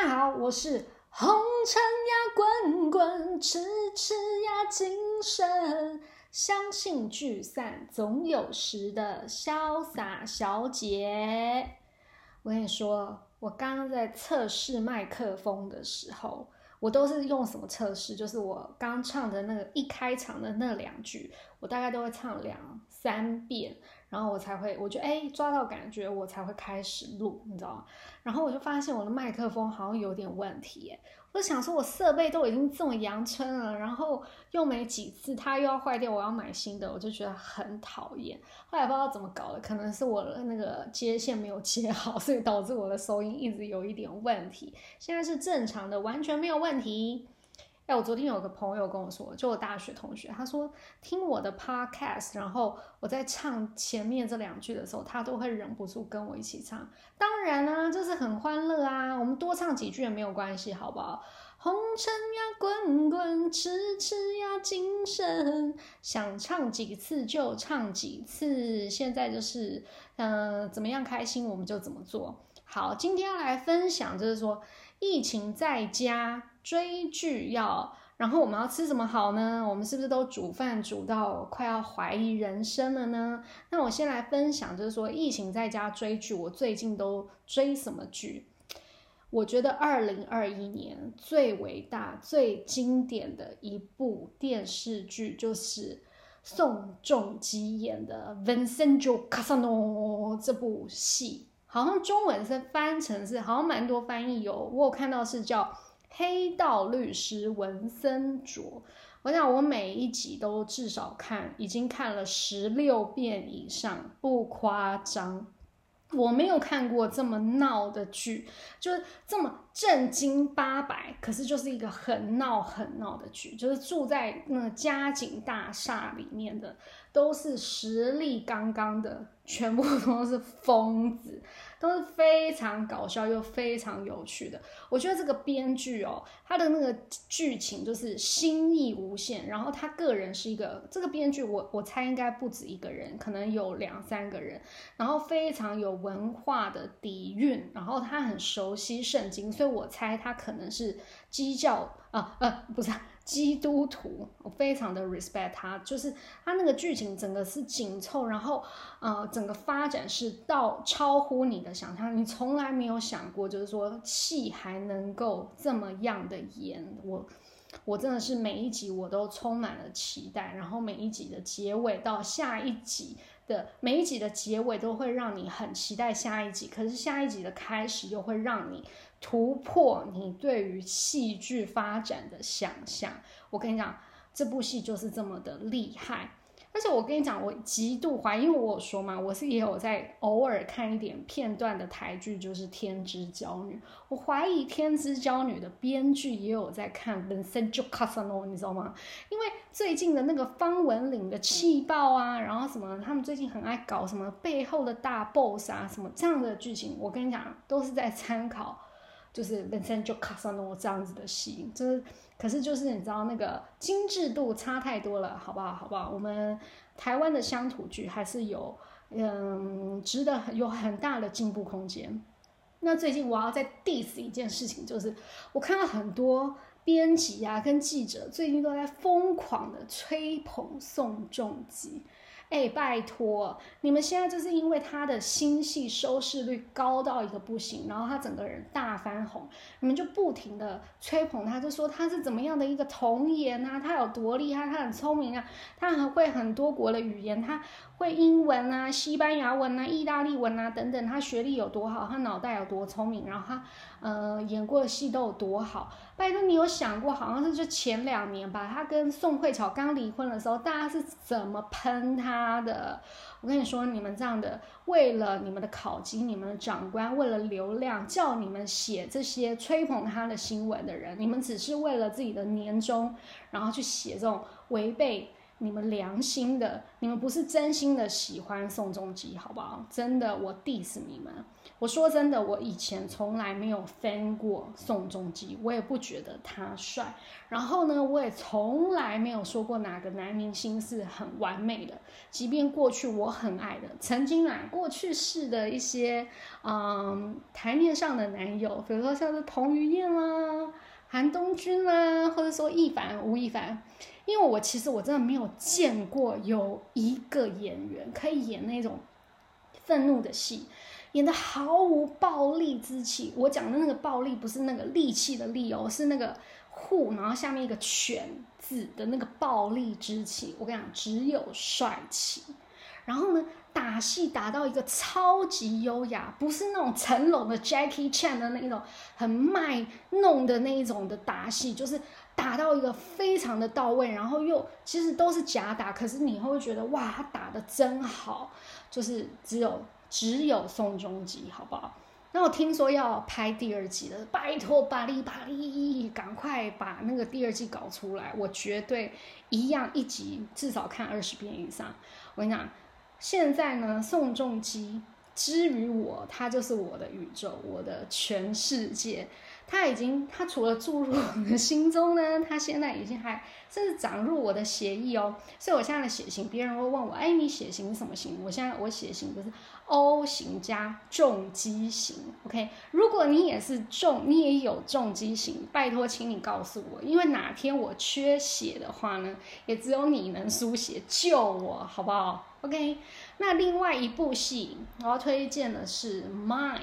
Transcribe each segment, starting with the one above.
大家好，我是红尘呀滚滚，痴痴呀今生，相信聚散总有时的潇洒小姐。我跟你说，我刚刚在测试麦克风的时候，我都是用什么测试？就是我刚唱的那个一开场的那两句，我大概都会唱两三遍。然后我才会，我就哎抓到感觉，我才会开始录，你知道吗？然后我就发现我的麦克风好像有点问题，耶，我想说，我设备都已经这么阳春了，然后用没几次它又要坏掉，我要买新的，我就觉得很讨厌。后来不知道怎么搞的，可能是我的那个接线没有接好，所以导致我的收音一直有一点问题。现在是正常的，完全没有问题。哎，我昨天有个朋友跟我说，就我大学同学，他说听我的 podcast，然后我在唱前面这两句的时候，他都会忍不住跟我一起唱。当然啦，就是很欢乐啊，我们多唱几句也没有关系，好不好？红尘呀滚滚，痴痴呀精神，想唱几次就唱几次。现在就是，嗯，怎么样开心我们就怎么做。好，今天要来分享，就是说疫情在家。追剧要，然后我们要吃什么好呢？我们是不是都煮饭煮到快要怀疑人生了呢？那我先来分享，就是说疫情在家追剧，我最近都追什么剧？我觉得二零二一年最伟大、最经典的一部电视剧就是宋仲基演的《Vincenzo Casino》这部戏，好像中文是翻成是，好像蛮多翻译有，我有看到是叫。黑道律师文森卓，我想我每一集都至少看，已经看了十六遍以上，不夸张。我没有看过这么闹的剧，就是这么震惊八百，可是就是一个很闹很闹的剧，就是住在那嘉景大厦里面的都是实力刚刚的，全部都是疯子。都是非常搞笑又非常有趣的。我觉得这个编剧哦，他的那个剧情就是新意无限。然后他个人是一个这个编剧，我我猜应该不止一个人，可能有两三个人。然后非常有文化的底蕴，然后他很熟悉圣经，所以我猜他可能是基教啊呃不是。基督徒，我非常的 respect 他，就是他那个剧情整个是紧凑，然后呃，整个发展是到超乎你的想象，你从来没有想过，就是说戏还能够这么样的演，我我真的是每一集我都充满了期待，然后每一集的结尾到下一集的每一集的结尾都会让你很期待下一集，可是下一集的开始又会让你。突破你对于戏剧发展的想象，我跟你讲，这部戏就是这么的厉害。而且我跟你讲，我极度怀疑，因为我说嘛，我是也有在偶尔看一点片段的台剧，就是《天之娇女》。我怀疑《天之娇女》的编剧也有在看《Vincent Casino》，你知道吗？因为最近的那个方文岭的气爆啊，然后什么，他们最近很爱搞什么背后的大 boss 啊，什么这样的剧情，我跟你讲，都是在参考。就是本身就卡上诺这样子的戏，就是，可是就是你知道那个精致度差太多了，好不好？好不好？我们台湾的乡土剧还是有，嗯，值得有很大的进步空间。那最近我要再 diss 一件事情，就是我看到很多编辑啊跟记者最近都在疯狂的吹捧宋仲基。哎，拜托，你们现在就是因为他的新戏收视率高到一个不行，然后他整个人大翻红，你们就不停的吹捧他，就说他是怎么样的一个童颜啊，他有多厉害，他很聪明啊，他还会很多国的语言，他会英文啊、西班牙文啊、意大利文啊等等，他学历有多好，他脑袋有多聪明，然后他。呃，演过的戏都有多好？拜托，你有想过，好像是就前两年吧，他跟宋慧乔刚离婚的时候，大家是怎么喷他的？我跟你说，你们这样的，为了你们的考级，你们的长官为了流量，叫你们写这些吹捧他的新闻的人，你们只是为了自己的年终，然后去写这种违背你们良心的，你们不是真心的喜欢宋仲基，好不好？真的，我 diss 你们。我说真的，我以前从来没有 fan 过宋仲基，我也不觉得他帅。然后呢，我也从来没有说过哪个男明星是很完美的。即便过去我很爱的，曾经啊，过去式的一些嗯台面上的男友，比如说像是彭于晏啦、韩东君啦，或者说亦凡、吴亦凡，因为我其实我真的没有见过有一个演员可以演那种愤怒的戏。演的毫无暴力之气，我讲的那个暴力不是那个力气的力哦，是那个护，然后下面一个犬字的那个暴力之气。我跟你讲，只有帅气。然后呢，打戏打到一个超级优雅，不是那种成龙的 Jackie Chan 的那一种很卖弄的那一种的打戏，就是打到一个非常的到位，然后又其实都是假打，可是你会觉得哇，他打的真好，就是只有。只有宋仲基，好不好？那我听说要拍第二季了，拜托巴黎巴黎，赶快把那个第二季搞出来！我绝对一样一集至少看二十遍以上。我跟你讲，现在呢，宋仲基之于我，他就是我的宇宙，我的全世界。他已经，他除了注入我的心中呢，他现在已经还甚至长入我的血液哦。所以我现在的血型，别人会问我，哎，你血型是什么型？我现在我血型就是 O 型加重基型。OK，如果你也是重，你也有重基型，拜托，请你告诉我，因为哪天我缺血的话呢，也只有你能输血救我，好不好？OK，那另外一部戏我要推荐的是《Mine》。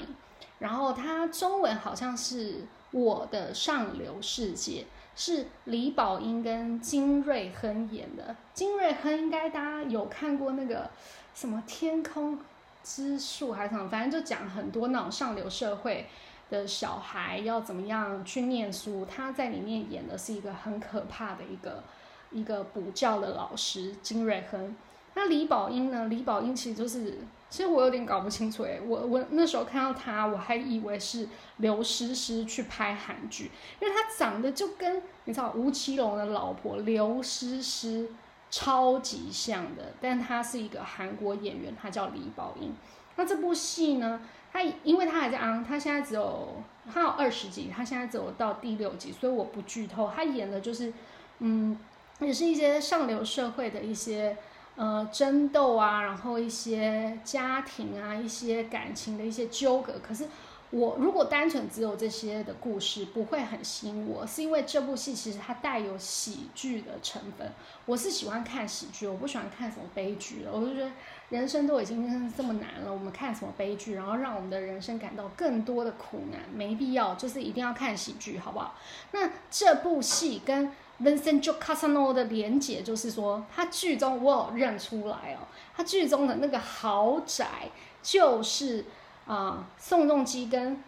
然后它中文好像是我的上流世界，是李宝英跟金瑞亨演的。金瑞亨应该大家有看过那个什么《天空之树》还是什么，反正就讲很多那种上流社会的小孩要怎么样去念书。他在里面演的是一个很可怕的一个一个补教的老师金瑞亨。那李宝英呢？李宝英其实就是。其实我有点搞不清楚诶，我我那时候看到她，我还以为是刘诗诗去拍韩剧，因为她长得就跟你知道吴奇隆的老婆刘诗诗超级像的，但她是一个韩国演员，她叫李宝英。那这部戏呢，他因为他还在昂，他现在只有他有二十集，他现在只有到第六集，所以我不剧透。他演的就是，嗯，也是一些上流社会的一些。呃，争斗啊，然后一些家庭啊，一些感情的一些纠葛。可是我如果单纯只有这些的故事，不会很吸引我，是因为这部戏其实它带有喜剧的成分。我是喜欢看喜剧，我不喜欢看什么悲剧的。我就觉得人生都已经这么难了，我们看什么悲剧，然后让我们的人生感到更多的苦难，没必要。就是一定要看喜剧，好不好？那这部戏跟。Vincent Jocasano 的连结就是说，他剧中我有认出来哦，他剧中的那个豪宅就是啊，宋仲基跟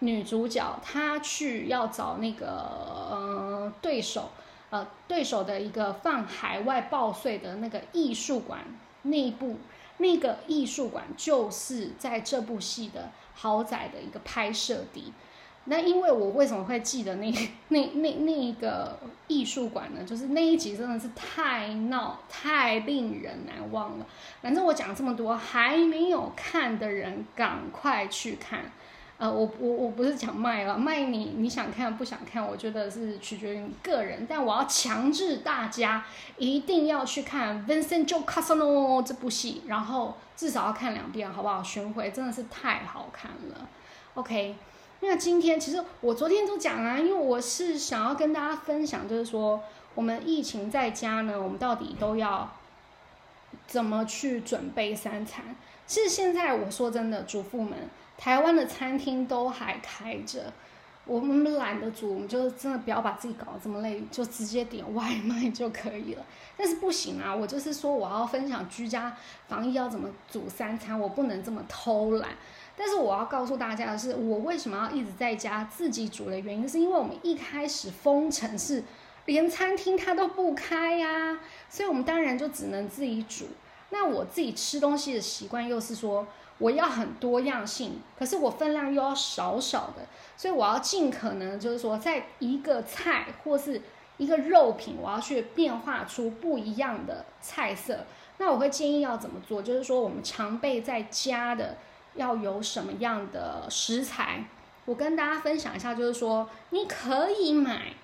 女主角他去要找那个嗯对手，呃对手的一个放海外报税的那个艺术馆内部，那个艺术馆就是在这部戏的豪宅的一个拍摄地。那因为我为什么会记得那 那那那一个艺术馆呢？就是那一集真的是太闹，太令人难忘了。反正我讲这么多，还没有看的人赶快去看。呃，我我我不是讲卖了，卖你你想看不想看？我觉得是取决于你个人。但我要强制大家一定要去看《Vincent Jo Casano》这部戏，然后至少要看两遍，好不好？巡回真的是太好看了。OK。那今天其实我昨天都讲啊，因为我是想要跟大家分享，就是说我们疫情在家呢，我们到底都要怎么去准备三餐？其实现在我说真的，主妇们，台湾的餐厅都还开着，我们懒得煮，我们就真的不要把自己搞得这么累，就直接点外卖就可以了。但是不行啊，我就是说我要分享居家防疫要怎么煮三餐，我不能这么偷懒。但是我要告诉大家的是，我为什么要一直在家自己煮的原因，是因为我们一开始封城是连餐厅它都不开呀，所以我们当然就只能自己煮。那我自己吃东西的习惯又是说，我要很多样性，可是我分量又要少少的，所以我要尽可能就是说，在一个菜或是一个肉品，我要去变化出不一样的菜色，那我会建议要怎么做？就是说，我们常备在家的要有什么样的食材？我跟大家分享一下，就是说，你可以买，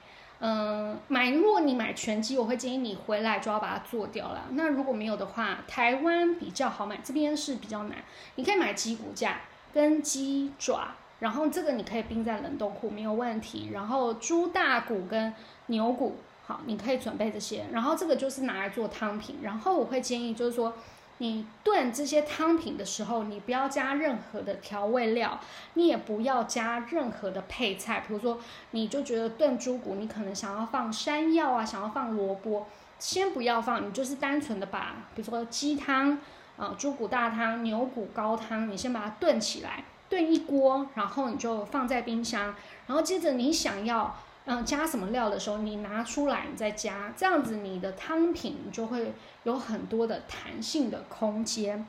嗯，买。如果你买全鸡，我会建议你回来就要把它做掉了。那如果没有的话，台湾比较好买，这边是比较难。你可以买鸡骨架跟鸡爪，然后这个你可以冰在冷冻库，没有问题。然后猪大骨跟牛骨，好，你可以准备这些。然后这个就是拿来做汤品。然后我会建议，就是说。你炖这些汤品的时候，你不要加任何的调味料，你也不要加任何的配菜。比如说，你就觉得炖猪骨，你可能想要放山药啊，想要放萝卜，先不要放，你就是单纯的把，比如说鸡汤啊、猪骨大汤、牛骨高汤，你先把它炖起来，炖一锅，然后你就放在冰箱，然后接着你想要。嗯，加什么料的时候，你拿出来你再加，这样子你的汤品就会有很多的弹性的空间。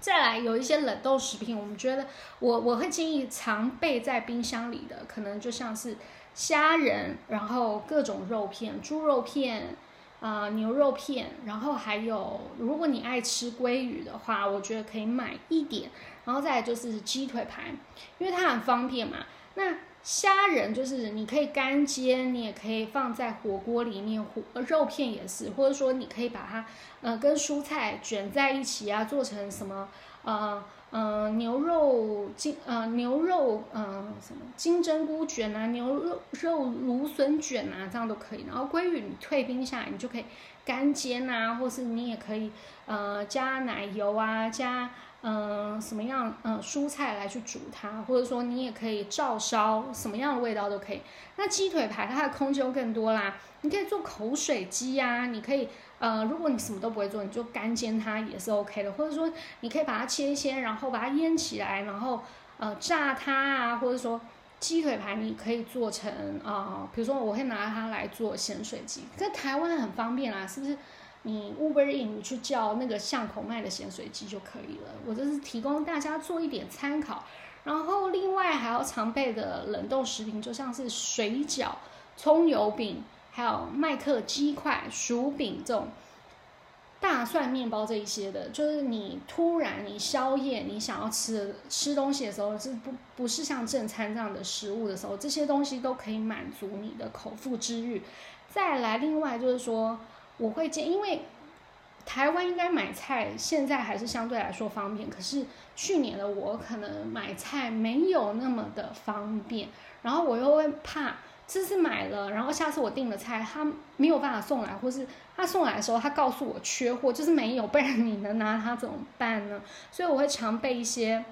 再来，有一些冷冻食品，我们觉得我我会建议常备在冰箱里的，可能就像是虾仁，然后各种肉片，猪肉片啊，牛肉片，然后还有如果你爱吃鲑鱼的话，我觉得可以买一点，然后再来就是鸡腿排，因为它很方便嘛。那虾仁就是你可以干煎，你也可以放在火锅里面，火肉片也是，或者说你可以把它呃跟蔬菜卷在一起啊，做成什么呃呃牛肉金呃牛肉嗯什么金针菇卷啊，牛肉肉芦笋卷啊，这样都可以。然后鲑鱼你退冰下来，你就可以干煎啊，或是你也可以呃加奶油啊加。嗯，什么样嗯蔬菜来去煮它，或者说你也可以照烧，什么样的味道都可以。那鸡腿排它的空间更多啦，你可以做口水鸡呀，你可以呃，如果你什么都不会做，你就干煎它也是 OK 的，或者说你可以把它切一些，然后把它腌起来，然后呃炸它啊，或者说鸡腿排你可以做成啊，比如说我会拿它来做咸水鸡，在台湾很方便啦，是不是？你 Uber In，你去叫那个巷口卖的咸水鸡就可以了。我这是提供大家做一点参考。然后另外还要常备的冷冻食品，就像是水饺、葱油饼，还有麦克鸡块、薯饼这种大蒜面包这一些的，就是你突然你宵夜你想要吃吃东西的时候，是不不是像正餐这样的食物的时候，这些东西都可以满足你的口腹之欲。再来，另外就是说。我会建，因为台湾应该买菜现在还是相对来说方便，可是去年的我可能买菜没有那么的方便，然后我又会怕这次买了，然后下次我订的菜他没有办法送来，或是他送来的时候他告诉我缺货，就是没有，不然你能拿它怎么办呢？所以我会常备一些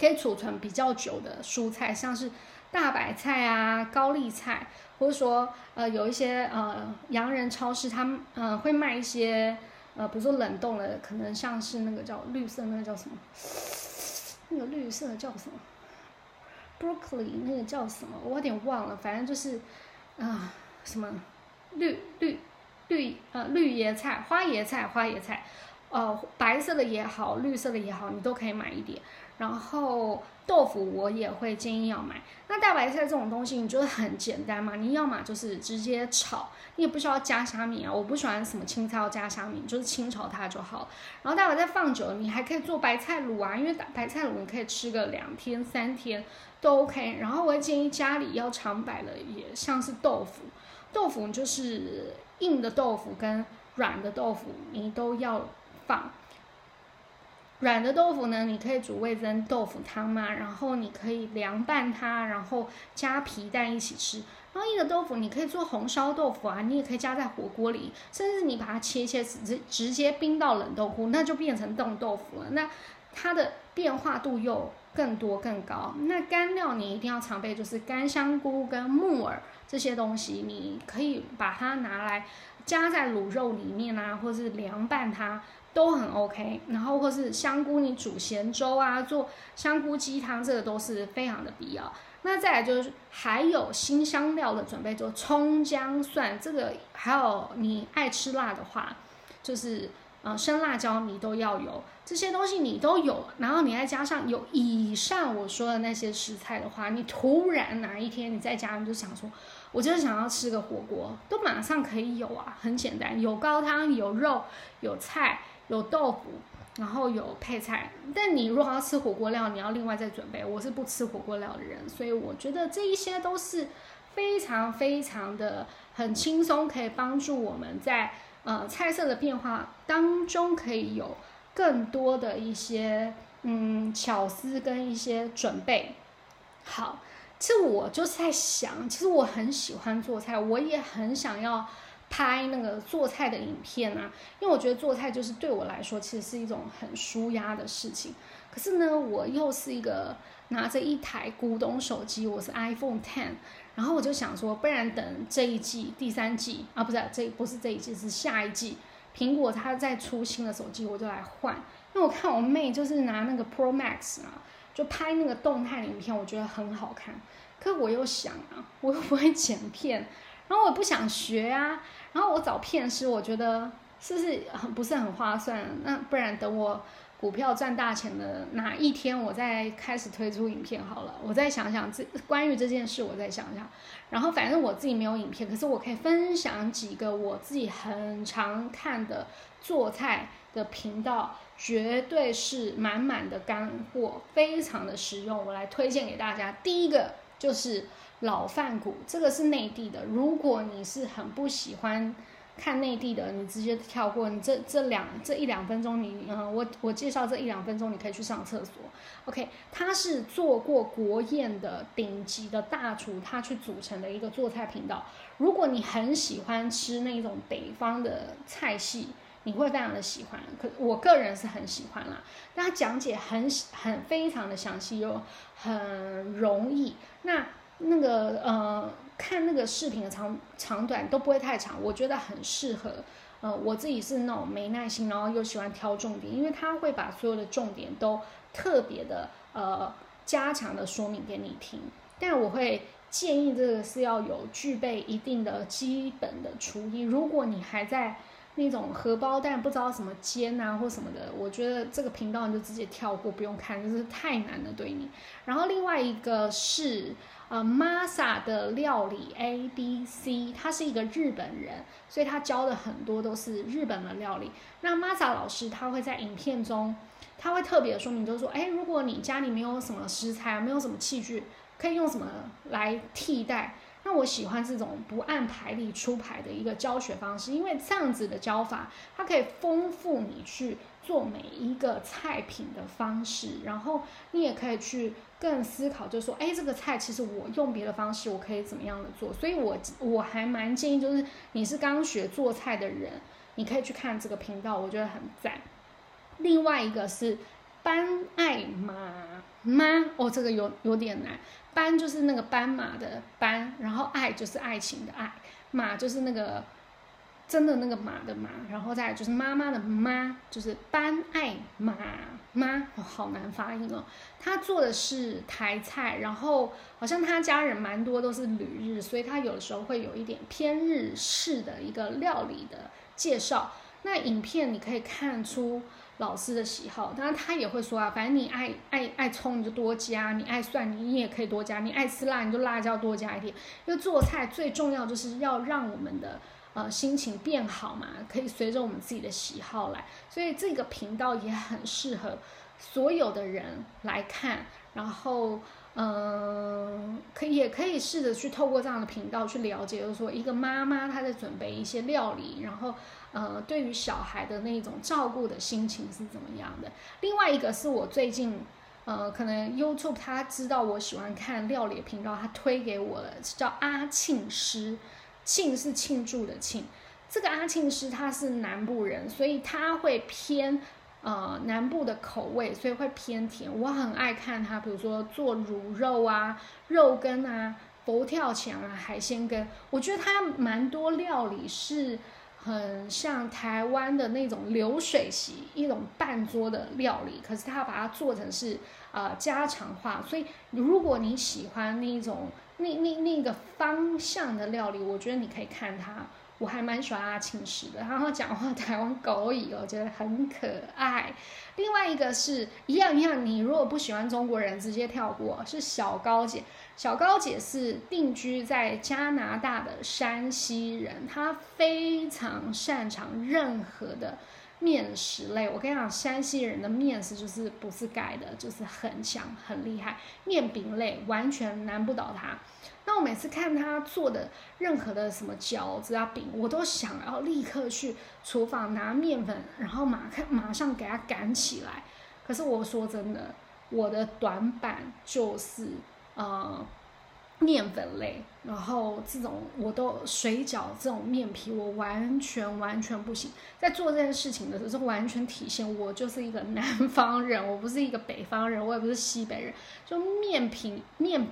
可以储存比较久的蔬菜，像是大白菜啊、高丽菜。或者说，呃，有一些呃洋人超市，他们呃会卖一些呃，比如说冷冻的，可能像是那个叫绿色那个叫什么，那个绿色叫什么，broccoli 那个叫什么，我有点忘了，反正就是啊什么绿绿绿呃绿叶菜、花叶菜、花叶菜，呃白色的也好，绿色的也好，你都可以买一点，然后。豆腐我也会建议要买。那大白菜这种东西，你觉得很简单嘛？你要么就是直接炒，你也不需要加虾米啊。我不喜欢什么青菜要加虾米，就是清炒它就好。然后大白菜放久了，你还可以做白菜卤啊，因为白菜卤你可以吃个两天三天都 OK。然后我会建议家里要常摆的，也像是豆腐。豆腐就是硬的豆腐跟软的豆腐，你都要放。软的豆腐呢，你可以煮味增豆腐汤嘛，然后你可以凉拌它，然后加皮蛋一起吃。然后硬的豆腐你可以做红烧豆腐啊，你也可以加在火锅里，甚至你把它切切直直接冰到冷冻库，那就变成冻豆腐了。那它的变化度又更多更高。那干料你一定要常备，就是干香菇跟木耳这些东西，你可以把它拿来加在卤肉里面啊，或是凉拌它。都很 OK，然后或是香菇，你煮咸粥啊，做香菇鸡汤，这个都是非常的必要。那再来就是还有新香料的准备，就葱姜蒜，这个还有你爱吃辣的话，就是呃生辣椒你都要有。这些东西你都有，然后你再加上有以上我说的那些食材的话，你突然哪一天你在家你就想说，我就是想要吃个火锅，都马上可以有啊，很简单，有高汤，有肉，有菜，有豆腐，然后有配菜。但你如果要吃火锅料，你要另外再准备。我是不吃火锅料的人，所以我觉得这一些都是非常非常的很轻松，可以帮助我们在呃菜色的变化当中可以有。更多的一些嗯巧思跟一些准备，好，其实我就是在想，其实我很喜欢做菜，我也很想要拍那个做菜的影片啊，因为我觉得做菜就是对我来说其实是一种很舒压的事情。可是呢，我又是一个拿着一台古董手机，我是 iPhone Ten，然后我就想说，不然等这一季第三季啊，不是这不是这一季，是下一季。苹果它在出新的手机，我就来换，因为我看我妹就是拿那个 Pro Max 啊，就拍那个动态影片，我觉得很好看。可我又想啊，我又不会剪片，然后我不想学啊，然后我找片师，我觉得是不是很不是很划算？那不然等我。股票赚大钱的哪一天，我再开始推出影片好了。我再想想这关于这件事，我再想想。然后反正我自己没有影片，可是我可以分享几个我自己很常看的做菜的频道，绝对是满满的干货，非常的实用。我来推荐给大家。第一个就是老饭骨，这个是内地的。如果你是很不喜欢。看内地的，你直接跳过。你这这两这一两分钟，你嗯，我我介绍这一两分钟，你可以去上厕所。OK，他是做过国宴的顶级的大厨，他去组成的一个做菜频道。如果你很喜欢吃那种北方的菜系，你会非常的喜欢。可我个人是很喜欢啦，他讲解很很非常的详细又很容易。那那个呃。看那个视频的长长短都不会太长，我觉得很适合。呃，我自己是那种没耐心，然后又喜欢挑重点，因为他会把所有的重点都特别的呃加强的说明给你听。但我会建议这个是要有具备一定的基本的厨艺。如果你还在那种荷包蛋不知道什么煎啊或什么的，我觉得这个频道你就直接跳过，不用看，就是太难了对你。然后另外一个是。呃，Masa 的料理 A B C，他是一个日本人，所以他教的很多都是日本的料理。那 Masa 老师他会在影片中，他会特别说明，就是说，哎，如果你家里没有什么食材，没有什么器具，可以用什么来替代？那我喜欢这种不按牌理出牌的一个教学方式，因为这样子的教法，它可以丰富你去做每一个菜品的方式，然后你也可以去更思考，就是说，哎，这个菜其实我用别的方式，我可以怎么样的做？所以，我我还蛮建议，就是你是刚学做菜的人，你可以去看这个频道，我觉得很赞。另外一个是班爱妈妈，哦，这个有有点难。斑就是那个斑马的斑，然后爱就是爱情的爱，马就是那个真的那个马的马，然后再就是妈妈的妈，就是斑爱马妈，好难发音哦。他做的是台菜，然后好像他家人蛮多都是旅日，所以他有的时候会有一点偏日式的一个料理的介绍。那影片你可以看出。老师的喜好，当然他也会说啊，反正你爱爱爱葱你就多加，你爱蒜你也可以多加，你爱吃辣你就辣椒多加一点。因为做菜最重要就是要让我们的呃心情变好嘛，可以随着我们自己的喜好来，所以这个频道也很适合所有的人来看，然后。嗯，可以也可以试着去透过这样的频道去了解，就是说一个妈妈她在准备一些料理，然后呃，对于小孩的那种照顾的心情是怎么样的。另外一个是我最近呃，可能 YouTube 他知道我喜欢看料理频道，他推给我的叫阿庆师，庆是庆祝的庆，这个阿庆师他是南部人，所以他会偏。呃，南部的口味，所以会偏甜。我很爱看他，比如说做卤肉啊、肉羹啊、佛跳墙啊、海鲜羹。我觉得他蛮多料理是很像台湾的那种流水席一种半桌的料理，可是他把它做成是呃家常化。所以如果你喜欢那种那那那个方向的料理，我觉得你可以看他。我还蛮喜欢阿庆时的，然后讲话台湾狗语，我觉得很可爱。另外一个是一样一样，你如果不喜欢中国人，直接跳过，是小高姐。小高姐是定居在加拿大的山西人，她非常擅长任何的面食类。我跟你讲，山西人的面食就是不是盖的，就是很强很厉害。面饼类完全难不倒她。那我每次看她做的任何的什么饺子啊饼，我都想要立刻去厨房拿面粉，然后马看马上给她擀起来。可是我说真的，我的短板就是。呃，面粉类，然后这种我都水饺这种面皮，我完全完全不行。在做这件事情的时候，完全体现我就是一个南方人，我不是一个北方人，我也不是西北人。就面皮、面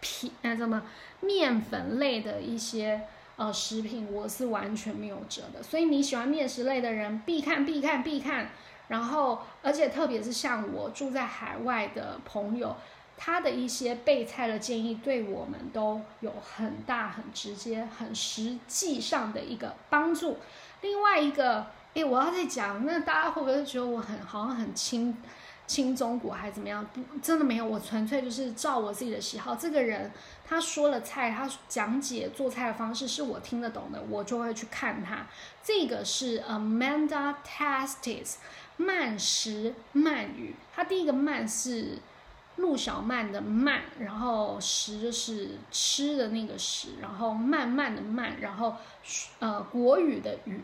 皮那什么面粉类的一些呃食品，我是完全没有辙的。所以你喜欢面食类的人，必看必看必看。然后，而且特别是像我住在海外的朋友。他的一些备菜的建议，对我们都有很大、很直接、很实际上的一个帮助。另外一个，诶，我要再讲，那大家会不会觉得我很好像很轻轻中国还是怎么样？不，真的没有，我纯粹就是照我自己的喜好。这个人他说了菜，他讲解做菜的方式是我听得懂的，我就会去看他。这个是 Amanda Tastes 慢食慢语，他第一个慢是。陆小曼的曼，然后食就是吃的那个食，然后慢慢的慢，然后呃国语的语。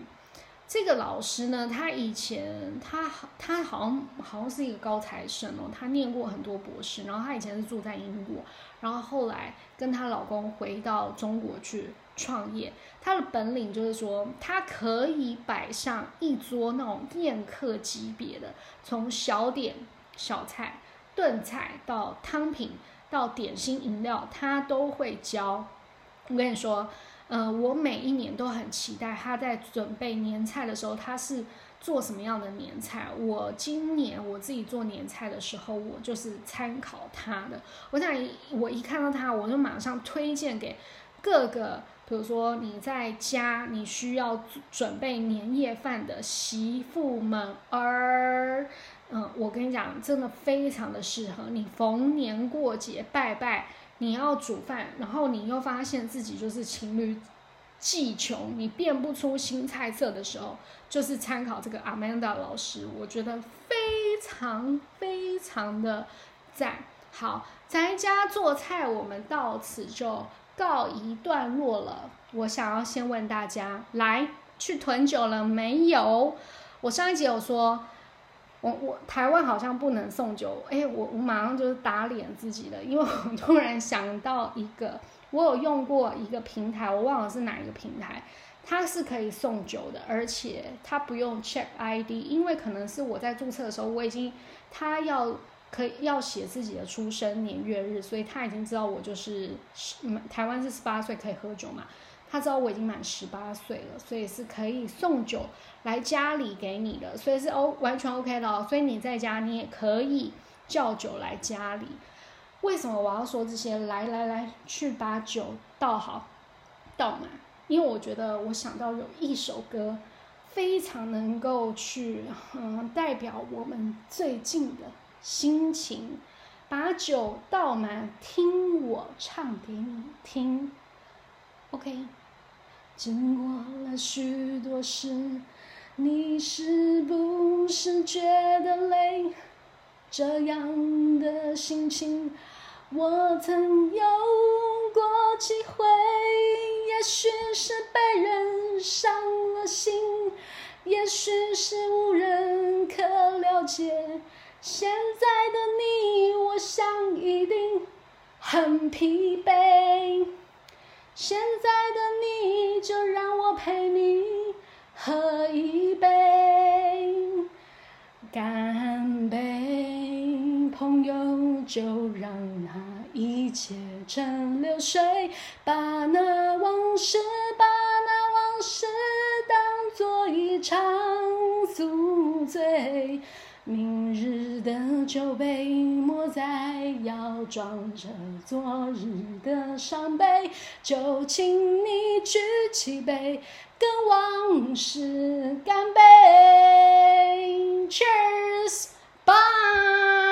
这个老师呢，他以前他他好像好像是一个高材生哦，他念过很多博士，然后他以前是住在英国，然后后来跟她老公回到中国去创业。她的本领就是说，她可以摆上一桌那种宴客级别的，从小点小菜。炖菜到汤品到点心饮料，他都会教。我跟你说，呃，我每一年都很期待他在准备年菜的时候，他是做什么样的年菜。我今年我自己做年菜的时候，我就是参考他的。我想，我一看到他，我就马上推荐给各个，比如说你在家你需要准备年夜饭的媳妇们儿。嗯，我跟你讲，真的非常的适合你逢年过节拜拜，你要煮饭，然后你又发现自己就是情侣既穷，你变不出新菜色的时候，就是参考这个 Amanda 老师，我觉得非常非常的赞。好，在家做菜，我们到此就告一段落了。我想要先问大家，来去囤酒了没有？我上一集有说。我我台湾好像不能送酒，哎，我我马上就是打脸自己的，因为我突然想到一个，我有用过一个平台，我忘了是哪一个平台，它是可以送酒的，而且它不用 check ID，因为可能是我在注册的时候我已经，他要可以要写自己的出生年月日，所以他已经知道我就是台湾是十八岁可以喝酒嘛。他知道我已经满十八岁了，所以是可以送酒来家里给你的，所以是 O 完全 OK 的哦。所以你在家你也可以叫酒来家里。为什么我要说这些？来来来，去把酒倒好，倒满。因为我觉得我想到有一首歌，非常能够去嗯代表我们最近的心情。把酒倒满，听我唱给你听。OK。经过了许多事，你是不是觉得累？这样的心情，我曾有过几回。也许是被人伤了心，也许是无人可了解。现在的你，我想一定很疲惫。现在的你就让我陪你喝一杯，干杯，朋友，就让那一切成流水，把那往事，把那往事当作一场宿。醉。明日的酒杯莫再要装着昨日的伤悲就请你举起杯跟往事干杯。Cheers bye